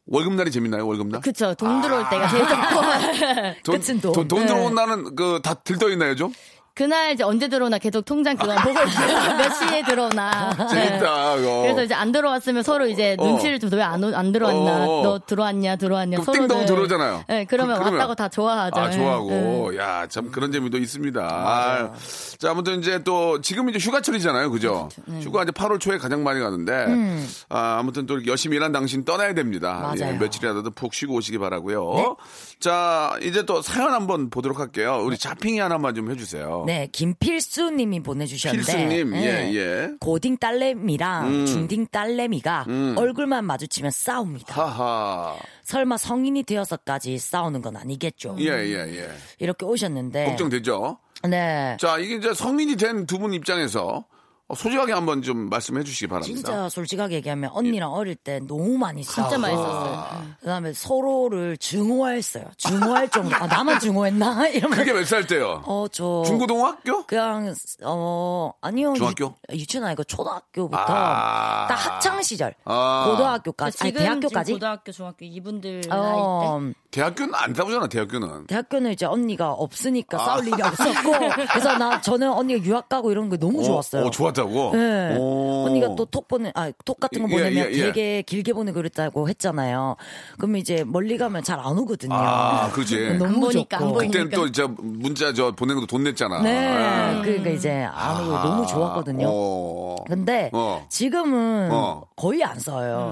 A: 월급날이 재밌나요? 월급날?
G: 그쵸. 돈 들어올 때가 제일 좋고.
A: 돈,
H: 끝은 돈.
A: 돈, 돈
G: 네.
A: 들어온 날은 그 다 들떠 있나요 좀?
G: 그날 이제 언제 들어오나 계속 통장 그거 보고 있어요. 몇 시에 들어오나. 네.
A: 재밌다. 이거.
G: 그래서 이제 안 들어왔으면 서로 이제
A: 어.
G: 눈치를 좀 왜안 안 들어왔나.
A: 어, 어.
G: 너 들어왔냐, 들어왔냐. 서로
A: 띵동 들어오잖아요.
G: 네, 그러면,
A: 그-
G: 왔다고 다 좋아하죠.
A: 아,
G: 네.
A: 좋아하고.
G: 네.
A: 야, 참 그런 재미도 있습니다. 아, 자, 아무튼 이제 또 지금 이제 휴가철이잖아요. 그죠?
G: 네.
A: 휴가 이제 8월 초에 가장 많이 가는데 아, 아무튼 또 열심히 일한 당신 떠나야 됩니다. 예,
H: 음. 맞아요.
A: 며칠이라도 푹 쉬고 오시기 바라고요. 자, 이제 또 사연 한번 보도록 할게요. 우리 자핑이 하나만 좀 해주세요.
H: 네, 김필수님이 보내주셨는데.
A: 필수님,
H: 네.
A: 예, 예.
H: 고딩 딸내미랑
A: 음.
H: 중딩 딸내미가
A: 음.
H: 얼굴만 마주치면 싸웁니다.
A: 하하.
H: 설마 성인이 되어서까지 싸우는 건 아니겠죠.
A: 예, 예, 예.
H: 이렇게 오셨는데.
A: 걱정되죠?
H: 네.
A: 자, 이게 이제 성인이 된 두 분 입장에서 어, 솔직하게 한번 좀 말씀해 주시기 바랍니다.
H: 진짜 솔직하게 얘기하면 언니랑 어릴 때 너무 많이 싸워.
G: 진짜 많이 썼어요.
H: 그다음에 서로를 증오했어요. 증오할 정도. 아 나만 증오했나? 이러면.
A: 그게 몇 살 때요?
H: 어 저
A: 중고등학교?
H: 그냥 어 아니요
A: 중학교?
H: 유, 유치원 아니고 초등학교부터
A: 아.
H: 딱 학창 시절
A: 아.
H: 고등학교까지 아니
G: 지금
H: 대학교까지
G: 지금 고등학교, 중학교 이분들
H: 어,
G: 나이 때.
A: 대학교는 안 싸우잖아, 대학교는.
H: 대학교는 이제 언니가
A: 아.
H: 없으니까 싸울 일이 없었고 그래서 나 저는 언니가 유학 가고 이런 거 너무 좋았어요.
A: 어, 좋았 다고?
H: 네.
A: 오.
H: 언니가 또 톡 보내, 아, 톡 같은 거
A: 예,
H: 보내면
A: 예, 예.
H: 되게 길게 보내고 그랬다고 했잖아요. 그럼 이제 멀리 가면 잘 안 오거든요.
A: 아, 그렇지.
H: 너무
G: 안 보니까,
H: 좋고.
G: 안 보이니까.
A: 그때는 또 이제 문자 저 보내는 것도 돈 냈잖아.
H: 네.
A: 아.
H: 그러니까 이제 안 오고 너무 좋았거든요.
A: 어.
H: 근데
A: 어.
H: 지금은
A: 어.
H: 거의 안 써요.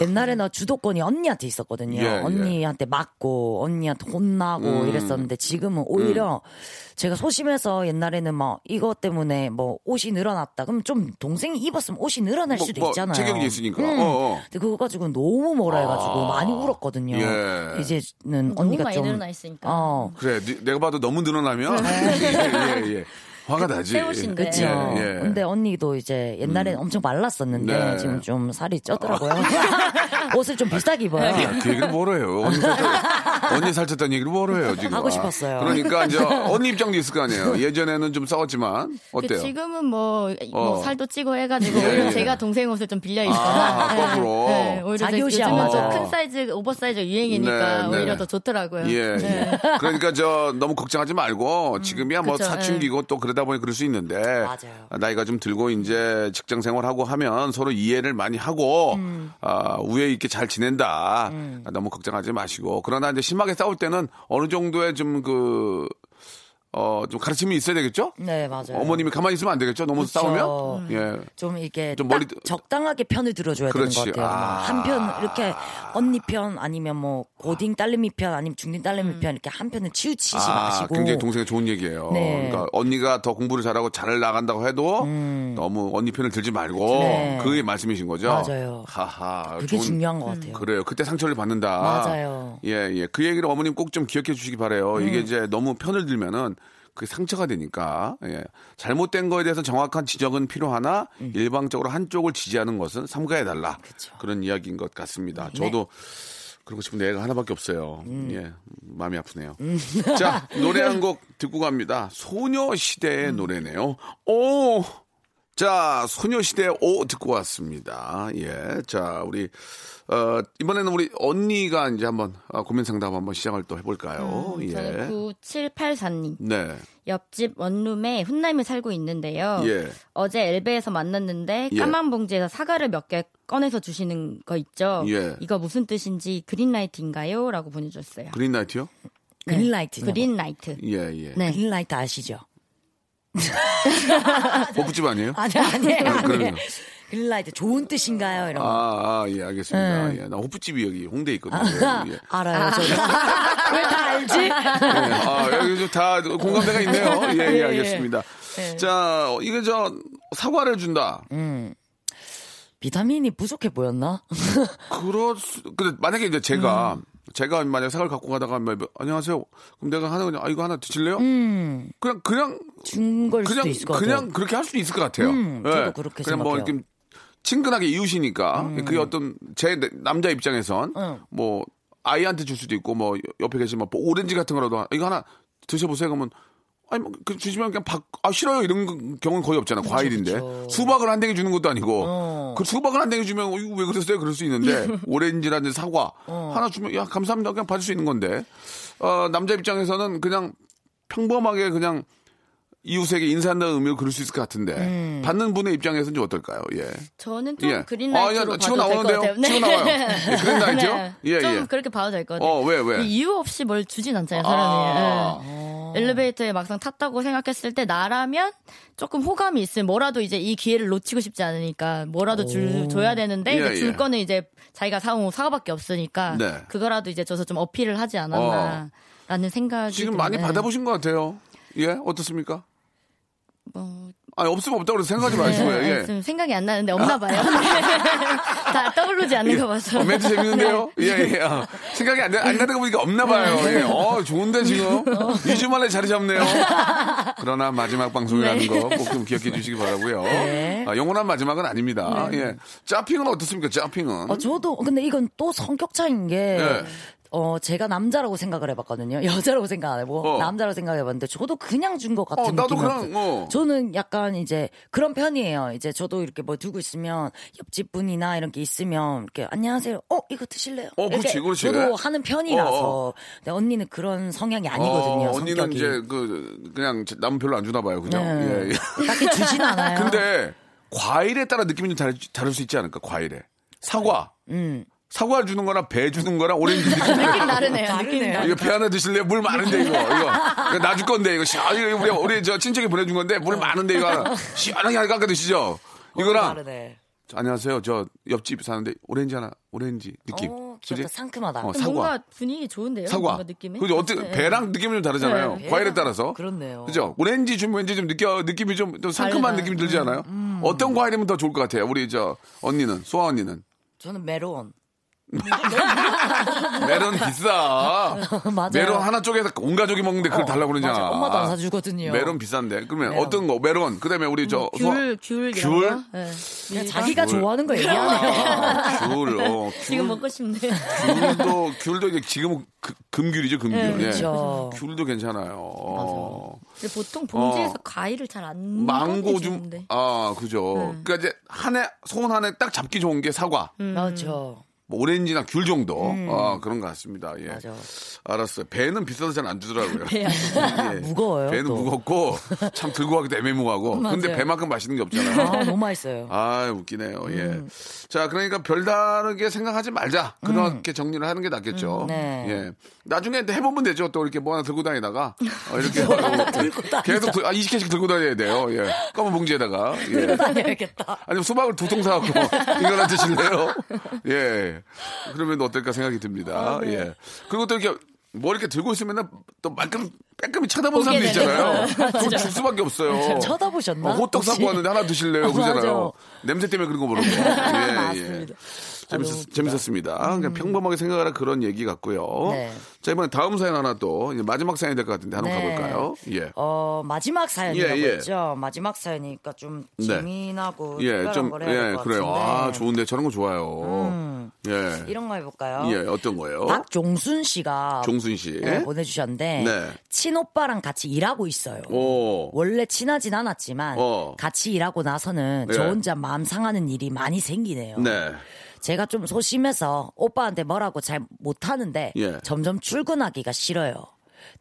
H: 옛날에는 주도권이 언니한테 있었거든요.
A: 예, 예.
H: 언니한테 맞고 언니한테 혼나고
A: 음.
H: 이랬었는데 지금은 오히려 제가 소심해서 옛날에는 막 이것 때문에 뭐 옷이 늘어났다. 그럼 좀 동생이 입었으면 옷이 늘어날
A: 뭐,
H: 수도
A: 뭐
H: 있잖아요.
A: 체격이 있으니까.
H: 음.
A: 어, 어.
H: 근데 그거 가지고 너무 뭐라 해가지고 많이 울었거든요.
A: 예.
H: 이제는 언니가
G: 많이
H: 좀
G: 늘어나 있으니까.
H: 어.
A: 그래, 니- 내가 봐도 너무 늘어나면 예, 예, 예. 화가 나지.
G: 새 옷인데.
H: 그쵸.
A: 예, 예.
H: 근데 언니도 이제 옛날에는 엄청 말랐었는데
A: 네.
H: 지금 좀 살이 쪘더라고요. 옷을 좀 비싸게 입어요.
A: 야, 그 얘기를 뭐로 해요? 언니 살쪘, 언니 살쪘다는 얘기를 뭐로 해요, 지금?
H: 하고 싶었어요.
A: 그러니까 이제 언니 입장도 있을 거 아니에요. 예전에는 좀 싸웠지만,
G: 그
A: 어때요?
G: 지금은 뭐, 뭐
A: 어.
G: 살도 찌고 해가지고
A: 예,
G: 오히려
A: 예.
G: 제가 동생 옷을 좀 빌려 입거나
A: 아, 거꾸로.
G: 오히려
H: 자기
G: 저-
H: 옷이
G: 요즘은. 좀큰 사이즈 오버사이즈 유행이니까
A: 네, 네.
G: 오히려 더 좋더라고요.
A: 예.
G: 네.
A: 그러니까 저 너무 걱정하지 말고 지금이야 뭐
G: 그쵸,
A: 사춘기고 또 그 러다 보니 그럴 수 있는데
H: 맞아요.
A: 나이가 좀 들고 이제 직장 생활하고 하면 서로 이해를 많이 하고
G: 음.
A: 아, 우애 있게 잘 지낸다. 너무 걱정하지 마시고 그러나 이제 심하게 싸울 때는 어느 정도의 좀 그 어, 좀 가르침이 있어야 되겠죠?
H: 네, 맞아요.
A: 어머님이 가만히 있으면 안 되겠죠? 너무
H: 그쵸.
A: 싸우면? 예.
H: 좀 이게 좀딱
A: 머리-
H: 적당하게 편을 들어줘야
A: 그렇지.
H: 되는 것 같아요.
A: 아.
H: 한편 이렇게 언니 편 아니면 뭐 고딩 딸내미 편 아니면 중딩 딸내미 편 이렇게 한 편은 치우치지
A: 아,
H: 마시고
A: 굉장히 동생이 좋은 얘기예요.
H: 네.
A: 그러니까 언니가 더 공부를 잘하고 잘 나간다고 해도 너무 언니 편을 들지 말고
H: 음. 네.
A: 그게 말씀이신 거죠?
H: 맞아요.
A: 하하.
H: 그게
A: 좋은-
H: 중요한 것 같아요.
A: 그래요. 그때 상처를 받는다.
H: 맞아요. 음.
A: 예, 예. 그 얘기를 어머님 꼭 좀 기억해 주시기 바래요. 이게 이제 너무 편을 들면은 그게 상처가 되니까. 예. 잘못된 거에 대해서 정확한 지적은 필요하나
H: 음.
A: 일방적으로 한쪽을 지지하는 것은 삼가해 달라. 그런 이야기인 것 같습니다.
H: 네.
A: 저도 그러고 싶은 애가 하나밖에 없어요.
H: 음.
A: 예. 마음이 아프네요. 자, 노래 한 곡 듣고 갑니다. 소녀시대의
H: 음.
A: 노래네요. 오! 자, 소녀시대 오 듣고 왔습니다. 예. 자, 우리, 어, 이번에는 우리 언니가 이제 한번 어, 고민 상담 한번 시작을 또 해볼까요?
G: 음,
A: 예.
G: 저는 9784님.
A: 네.
G: 옆집 원룸에 훈남이 살고 있는데요.
A: 예.
G: 어제 엘베에서 만났는데
A: 예.
G: 까만 봉지에서 사과를 몇 개 꺼내서 주시는 거 있죠.
A: 예.
G: 이거 무슨 뜻인지 그린라이트인가요? 라고 보내줬어요.
A: 그린라이트요?
H: 그린라이트.
G: 그린라이트.
A: 예, 예.
G: 네.
H: 그린라이트 아시죠?
A: 호프집 아니에요?
H: 아니 아니에요.
A: 아, 그럼요.
H: 아니에요. 그린라이트 좋은 뜻인가요? 이런 거.
A: 아, 아, 예, 알겠습니다.
H: 네.
A: 예. 나 호프집이 여기 홍대에 있거든요. 예.
H: 알아요. 저도. 왜 다 알지?
A: 예. 아, 여기 좀 다 공감대가 있네요. 예, 예, 알겠습니다. 자, 이게 저 사과를 준다.
H: 비타민이 부족해 보였나?
A: 그럴 수, 근데 만약에 이제 제가,
H: 음.
A: 제가 만약에 사과를 갖고 가다가, 뭐, 뭐, 안녕하세요. 그럼 내가 하나 그냥, 아, 이거 하나 드실래요?
H: 음.
A: 그냥, 그냥,
H: 준걸 수도
A: 그냥,
H: 있을 것
A: 그냥
H: 같아요.
A: 그렇게 할 수도 있을 것 같아요.
H: 음, 저도 그렇게
A: 그냥 뭐,
H: 생각해요. 음.
A: 이렇게 친근하게 이웃이니까, 그게 어떤, 제 남자 입장에선,
H: 응.
A: 뭐, 아이한테 줄 수도 있고, 뭐, 옆에 계신 뭐, 오렌지 같은 거라도, 이거 하나 드셔보세요. 그러면, 아니, 뭐, 그 주시면 그냥 박, 아, 싫어요. 이런 거- 경우는 거의 없잖아. 과일인데.
H: 그쵸.
A: 수박을 한 댕이 주는 것도 아니고.
H: 어.
A: 그 수박을 한 댕이 주면, 어, 이거 왜 그랬어요? 그럴 수 있는데, 오렌지라든지 사과.
H: 어.
A: 하나 주면, 야, 감사합니다. 그냥 받을 수 있는 건데. 어, 남자 입장에서는 그냥 평범하게 그냥 이웃에게 인사한다는 의미로 그럴 수 있을 것 같은데.
H: 음.
A: 받는 분의 입장에서는 좀 어떨까요? 예.
G: 저는 좀
A: 예.
G: 그린라이트로
A: 아, 야, 치고
G: 봐도 될것
A: 나오는데요?
G: 같아요.
A: 치고 나와요. 예, 그린라이트요?
G: 네.
A: 예,
G: 좀
A: 예.
G: 그렇게 봐도 될 것 같아요.
A: 어, 왜, 왜?
G: 이유 없이 뭘 주진 않잖아요, 사람이.
A: 아.
G: 예. 엘리베이터에 막상 탔다고 생각했을 때 나라면 조금 호감이 있으면 뭐라도 이제 이 기회를 놓치고 싶지 않으니까 뭐라도 줄, 줘야 되는데
A: 예,
G: 이제 줄
A: 예.
G: 거는 이제 자기가 사온 사과밖에 없으니까
A: 네.
G: 그거라도 이제 줘서 좀 어필을 하지 않았나라는 생각이
A: 지금
G: 좀,
A: 많이
G: 네.
A: 받아보신 것 같아요. 예, 어떻습니까?
G: 뭐,
A: 아니, 없으면 없다고 그래서 생각하지 마시고요.
G: 네,
A: 예.
G: 지금 생각이 안 나는데 없나 봐요. 다 떠오르지 않는 거 봐서.
A: 어, 멘트 재밌는데요? 예, 예. 아, 생각이 안, 나- 안거 보니까 없나 봐요. 예. 어, 좋은데, 지금. 2주 만에 자리 잡네요. 그러나 마지막 방송이라는 거 꼭 좀 기억해 주시기 바라고요
H: 네.
A: 아, 영원한 마지막은 아닙니다. 예. 짜핑은 어떻습니까, 짜핑은?
H: 어, 저도 근데 이건 또 성격 차이인 게
A: 예.
H: 어, 제가 남자라고 생각을 해봤거든요. 여자라고 생각 안 해보고
A: 어.
H: 남자라고 생각해봤는데 저도 그냥 준 것 같은
A: 어, 나도
H: 느낌이었어요.
A: 그냥, 어.
H: 저는 약간 이제 그런 편이에요. 이제 저도 이렇게 뭐 두고 있으면 옆집 분이나 이런 게 있으면 이렇게 안녕하세요. 어 이거 드실래요?
A: 어, 그렇지, 그렇지.
H: 저도 하는 편이라서.
A: 어,
H: 근데 언니는 그런 성향이 아니거든요.
A: 어, 언니는
H: 성격이.
A: 이제 그, 그냥 남 별로 안 주나 봐요. 그죠?
H: 네.
A: 예, 예.
H: 딱히 주진 않아요.
A: 근데 과일에 따라 느낌이 좀 다를, 다를 수 있지 않을까? 과일에. 사과.
H: 음.
A: 사과 주는 거랑 배 주는 거랑 오렌지 느낌
G: 느낌 다르네요. 느낌 다르
A: 이거 배 하나 드실래요? 물 많은데 이거 이거 나 줄 건데 이거 시원 이거 우리 우리 저 친척이 보내준 건데 물 많은데 이거 하나 시원하게 하나 깎아 드시죠. 이거랑
H: 다르네.
A: 안녕하세요 저 옆집 사는데 오렌지 하나 오렌지 느낌.
H: 어, 귀엽다. 상큼하다.
A: 어, 사과.
G: 뭔가 분위기 좋은데요.
A: 사과.
G: 느낌이.
A: 그죠? 어떻게
G: 네.
A: 배랑 느낌이 좀 다르잖아요.
G: 네.
A: 과일에 따라서.
H: 그렇네요.
A: 그죠? 오렌지 주면 왠지 좀 느껴 느낌이 좀또 상큼한. 느낌이 들지 않아요? 어떤 과일이면 더 좋을 것 같아요? 우리 저 언니는 소아 언니는
H: 저는 메론.
A: 메론 비싸.
H: 맞아요.
A: 메론 하나 쪼개서 온 가족이 먹는데 그걸
H: 어,
A: 달라고 그러잖아.
H: 맞아. 엄마도 안 사주거든요.
A: 메론 비싼데. 그러면
H: 메론.
A: 어떤 거? 메론. 그 다음에 우리 저 소아-
G: 귤, 귤,
A: 귤?
G: 거? 네.
H: 그냥? 자기가 좋아하는 거 얘기하네요.
A: 아, 귤. 어, 귤.
G: 지금 먹고 싶네요.
A: 귤도 귤도 이제 지금은 그- 금귤이죠, 금귤.
G: 네,
A: 예.
H: 그렇죠.
A: 귤도 괜찮아요. 어.
G: 근데 보통 봉지에서
A: 어.
G: 과일을 잘 안
A: 망고 좀. 아, 그죠.
G: 네.
A: 그러니까 이제 한 해, 손 한 해 딱 잡기 좋은 게 사과.
G: 음.
H: 맞죠.
A: 뭐 오렌지나 귤 정도 어, 그런 것 같습니다. 예.
H: 음. 맞아.
A: 알았어요. 배는 비싸서 잘 안 주더라고요.
H: 배
A: 예.
H: 무거워요,
A: 배는
H: 또.
A: 무겁고 참 들고 가기도 애매모하고. 근데. 배만큼 맛있는 게 없잖아요.
H: 아, 너무 맛있어요.
A: 아, 웃기네요. 예.
H: 음.
A: 자, 그러니까 별다르게 생각하지 말자. 그렇게 정리를 하는 게 낫겠죠.
H: 음, 네.
A: 예. 나중에 해보면 되죠. 또 이렇게 뭐 하나 들고 다니다가 어, 이렇게
H: 들고 다니자.
A: 계속 들- 아, 20개씩 들고 다녀야 돼요. 예. 검은 봉지에다가. 예.
H: 들고 다녀야겠다.
A: 아니면 수박을 두 통 사갖고 이거나 드실래요? 예. 그러면 어떨까 생각이 듭니다.
H: 네.
A: 예. 그리고 또 이렇게 뭐 이렇게 들고 있으면 또 말끔 빼끔히 쳐다보는 사람들 있잖아요.
G: 되는
A: 그거 줄 수밖에 없어요.
H: 쳐다보셨나?
A: 어, 호떡? 사고 왔는데 하나 드실래요?
H: 어,
A: 그러잖아요. 냄새 때문에 그런 거 모르고. 예, 예. 재밌었,
H: 너무 웃기다.
A: 재밌었습니다. 그냥 평범하게 생각하라 그런 얘기 같고요.
H: 네.
A: 자, 이번에 다음 사연 하나 또 마지막 사연이 될 것 같은데 한번
H: 네.
A: 가볼까요? 예.
H: 어, 마지막 사연이라고
A: 예, 예.
H: 했죠. 마지막 사연이니까 좀
A: 네.
H: 재미나고
A: 예,
H: 특별한
A: 좀, 예,
H: 것
A: 그래요. 아, 좋은데 저런 거 좋아요.
H: 음.
A: 예.
H: 이런 거 해볼까요?
A: 예, 어떤 거예요?
H: 박종순 씨가
A: 종순 씨.
H: 네, 보내주셨는데
A: 네.
H: 친오빠랑 같이 일하고 있어요.
A: 오.
H: 원래 친하진 않았지만
A: 어.
H: 같이 일하고 나서는
A: 네.
H: 저 혼자 마음 상하는 일이 많이 생기네요.
A: 네.
H: 제가 좀 소심해서 오빠한테 뭐라고 잘 못하는데
A: 예.
H: 점점 출근하기가 싫어요.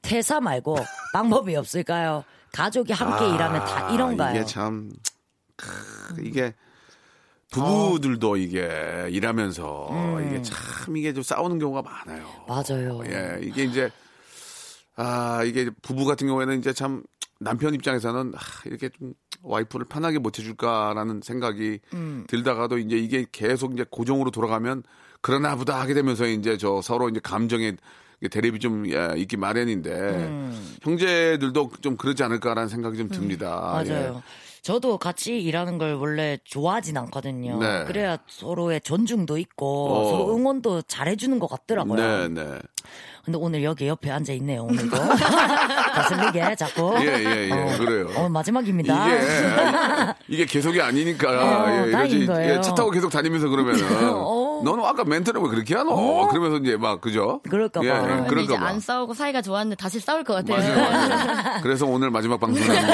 H: 퇴사 말고 방법이 없을까요? 가족이 함께 일하면 다 이런가요?
A: 아, 이게 참, 크, 이게, 부부들도 이게 일하면서
H: 음.
A: 이게 참 이게 좀 싸우는 경우가 많아요.
H: 맞아요.
A: 예, 이게 이제 아 이게 부부 같은 경우에는 이제 참 남편 입장에서는 아, 이렇게 좀 와이프를 편하게 못 해줄까라는 생각이
H: 음.
A: 들다가도 이제 이게 계속 이제 고정으로 돌아가면 그러나 보다 하게 되면서 이제 저 서로 이제 감정의 대립이 좀 예, 있기 마련인데
H: 음.
A: 형제들도 좀 그러지 않을까라는 생각이 좀 듭니다. 예.
H: 맞아요. 저도 같이 일하는 걸 원래 좋아하진 않거든요.
A: 네.
H: 그래야 서로의 존중도 있고
A: 어.
H: 서로 응원도 잘해주는 것 같더라고요.
A: 네, 네.
H: 근데 오늘 여기 옆에 앉아 있네요. 오늘도 거슬리게 자꾸.
A: 예, 예, 예.
H: 어,
A: 그래요.
H: 오늘 마지막입니다.
A: 이게 이게 계속이 아니니까
H: 어,
A: 예, 이러지.
H: 예,
A: 차 타고 계속 다니면서 그러면은
H: 어.
A: 너는 아까 멘트를 왜 그렇게 하노? 그러면서 이제 막 그죠?
H: 그럴까 봐.
A: 예,
G: 근데 이제
A: 그럴까 봐.
G: 안 싸우고 사이가 좋았는데 다시 싸울 것 같아요.
A: 맞아요, 맞아요. 그래서 오늘 마지막 방송하는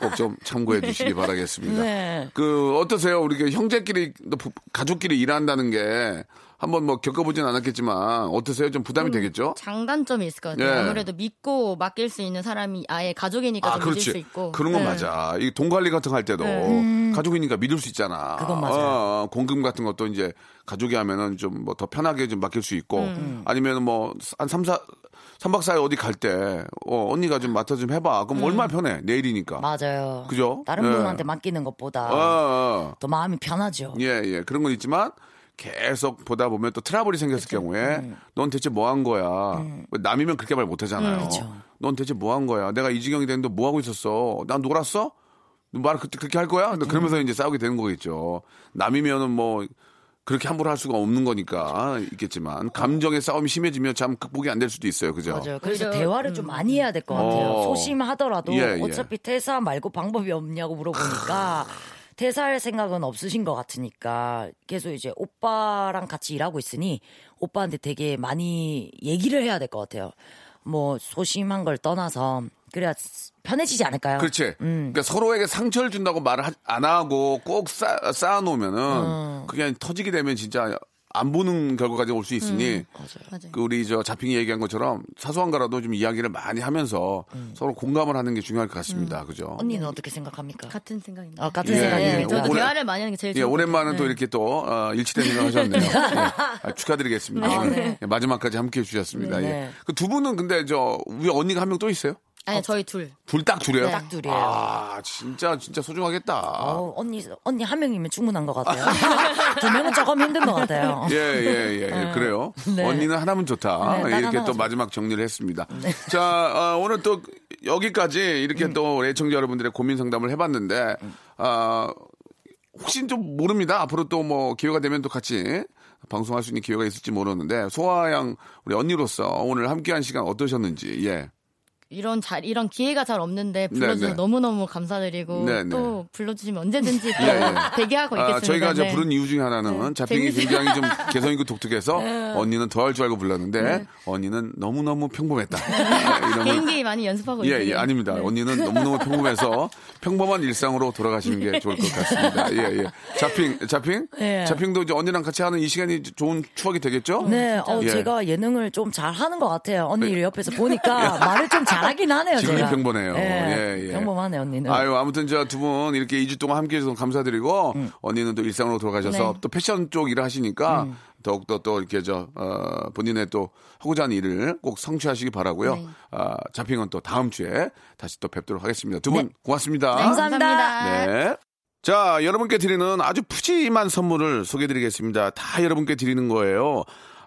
A: 거 꼭 좀 참고해 주시기 바라겠습니다.
H: 네.
A: 그 어떠세요? 우리 그 형제끼리 가족끼리 일한다는 게 한번 뭐 겪어보진 않았겠지만 어떠세요? 좀 부담이 되겠죠?
G: 장단점이 있을 것 같아요.
A: 예.
G: 아무래도 믿고 맡길 수 있는 사람이 아예 가족이니까 좀 믿을 수 있고.
A: 그런 건
G: 네.
A: 맞아. 이 돈 관리 같은 거 할 때도 가족이니까 믿을 수 있잖아.
H: 그건 맞아요.
A: 어, 공금 같은 것도 이제 가족이 하면은 좀 뭐 더 편하게 좀 맡길 수 있고 아니면 뭐한 3, 4, 3박 4일 어디 갈 때 어, 언니가 좀 맡아 좀 해봐. 그럼 얼마나 편해. 내일이니까.
H: 맞아요.
A: 그죠?
H: 다른
A: 예.
H: 분한테 맡기는 것보다
A: 어, 어.
H: 더 마음이 편하죠.
A: 예, 예. 그런 건 있지만 계속 보다 보면 또 트러블이 생겼을 경우에 넌 대체 뭐 한 거야? 뭐 남이면 그렇게 말 못 하잖아요.
H: 그쵸.
A: 넌 대체 뭐 한 거야? 내가 이 지경이 됐는데 뭐 하고 있었어? 난 놀았어? 말 그때 그렇게 할 거야? 근데 그러면서 이제 싸우게 되는 거겠죠. 남이면은 뭐 그렇게 함부로 할 수가 없는 거니까 있겠지만 감정의 싸움이 심해지면 참 극복이 안 될 수도 있어요. 그죠?
H: 맞아요. 그래서
G: 오히려,
H: 대화를 좀 많이 해야 될 것 같아요.
A: 어.
H: 소심하더라도
A: 예, 예.
H: 어차피 퇴사 말고 방법이 없냐고 물어보니까 퇴사할 생각은 없으신 것 같으니까 계속 이제 오빠랑 같이 일하고 있으니 오빠한테 되게 많이 얘기를 해야 될 것 같아요. 뭐 소심한 걸 떠나서 그래야 편해지지 않을까요?
A: 그렇지.
H: 음.
A: 그러니까 서로에게 상처를 준다고 말을 하- 안 하고 꼭 쌓, 쌓아놓으면은
H: 음.
A: 그게 터지게 되면 진짜 안 보는 결과까지 올 수 있으니
G: 맞아요.
A: 그 우리 저 자핑이 얘기한 것처럼 사소한 거라도 좀 이야기를 많이 하면서 서로 공감을 하는 게 중요할 것 같습니다. 그죠?
H: 음. 언니는 어떻게 생각합니까?
G: 같은 생각입니다.
H: 아, 같은
A: 예,
H: 생각입니다.
A: 예.
G: 저도
A: 오래-
G: 대화를 많이 하는 게 제일
A: 예,
G: 좋은 것
A: 오랜만에
G: 같아요.
A: 또
G: 네.
A: 이렇게 또 어, 일치된 생각하셨네요. 예. 아, 축하드리겠습니다. 예, 마지막까지 함께해 주셨습니다.
H: 네.
A: 그두 분은 근데 저 위에 언니가 한 명 또 있어요?
G: 아니 저희 둘.
A: 둘 딱 둘이에요?
G: 네.
H: 딱 둘이에요.
A: 아 진짜 진짜 소중하겠다.
H: 어, 언니 언니 한 명이면 충분한 것 같아요. 두 명은 조금 힘든 것 같아요.
A: 예, 예, 예, 그래요.
H: 네.
A: 언니는 하나면 좋다.
H: 네, 딱
A: 이렇게 또 마지막 정리를 했습니다. 자, 어, 오늘 또 여기까지 이렇게
H: 음.
A: 또 애청자 여러분들의 고민 상담을 해봤는데, 아, 혹시 좀 모릅니다. 앞으로 또 뭐 기회가 되면 또 같이 방송할 수 있는 기회가 있을지 모르는데, 소아양 우리 언니로서 오늘 함께한 시간 어떠셨는지, 예.
G: 이런 잘 이런 기회가 잘 없는데 불러주셔서
A: 네, 네.
G: 너무 너무 감사드리고
A: 네, 네.
G: 또 불러주시면 언제든지 또
A: 예, 예.
G: 대기하고 있겠습니다.
A: 아, 저희가 이제
G: 네.
A: 부른 이유 중에 하나는 자핑이. 굉장히 좀 개성 있고 독특해서
G: 네.
A: 언니는 더 할 줄 알고 불렀는데 언니는 너무 너무 평범했다. 아, 이러면
G: 개인기 많이 연습하고
A: 예,
G: 있어요.
A: 예, 아닙니다. 언니는 너무 너무 평범해서 평범한 일상으로 돌아가시는 게 좋을 것 같습니다. 예, 예. 자핑, 자핑?
H: 예.
A: 자핑도 이제 언니랑 같이 하는 이 시간이 좋은 추억이 되겠죠?
H: 네, 어,
A: 예.
H: 제가 예능을 좀 잘하는 것 같아요. 언니를 옆에서 보니까 말을 좀잘 하긴 하네요.
A: 지금이
H: 제가.
A: 평범해요.
H: 예,
A: 예, 예.
H: 평범하네 언니는.
A: 아유, 아무튼 저 두 분 이렇게 2주 동안 함께 해 주셔서 감사드리고, 언니는 또 일상으로 돌아가셔서
G: 네.
A: 또 패션 쪽 일을 하시니까 더욱더 또 이렇게 저, 어, 본인의 또 하고자 하는 일을 꼭 성취하시기 바라고요.
G: 네.
A: 아, 자핑은 또 다음 주에 다시 또 뵙도록 하겠습니다. 두분 고맙습니다.
G: 네, 감사합니다.
A: 네. 자, 여러분께 드리는 아주 푸짐한 선물을 소개해드리겠습니다. 다 여러분께 드리는 거예요.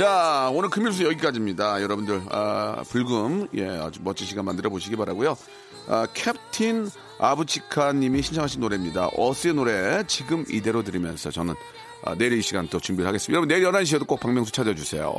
A: 자, 오늘 금일수 여기까지입니다. 여러분들, 아, 불금, 예, 아주 멋진 시간 만들어 보시기 바라고요 아, 캡틴 아부치카 님이 신청하신 노래입니다. 어스의 노래 지금 이대로 들으면서 저는 아, 내일 이 시간 또 준비를 하겠습니다. 여러분, 내일 11시에도 꼭 박명수 찾아주세요.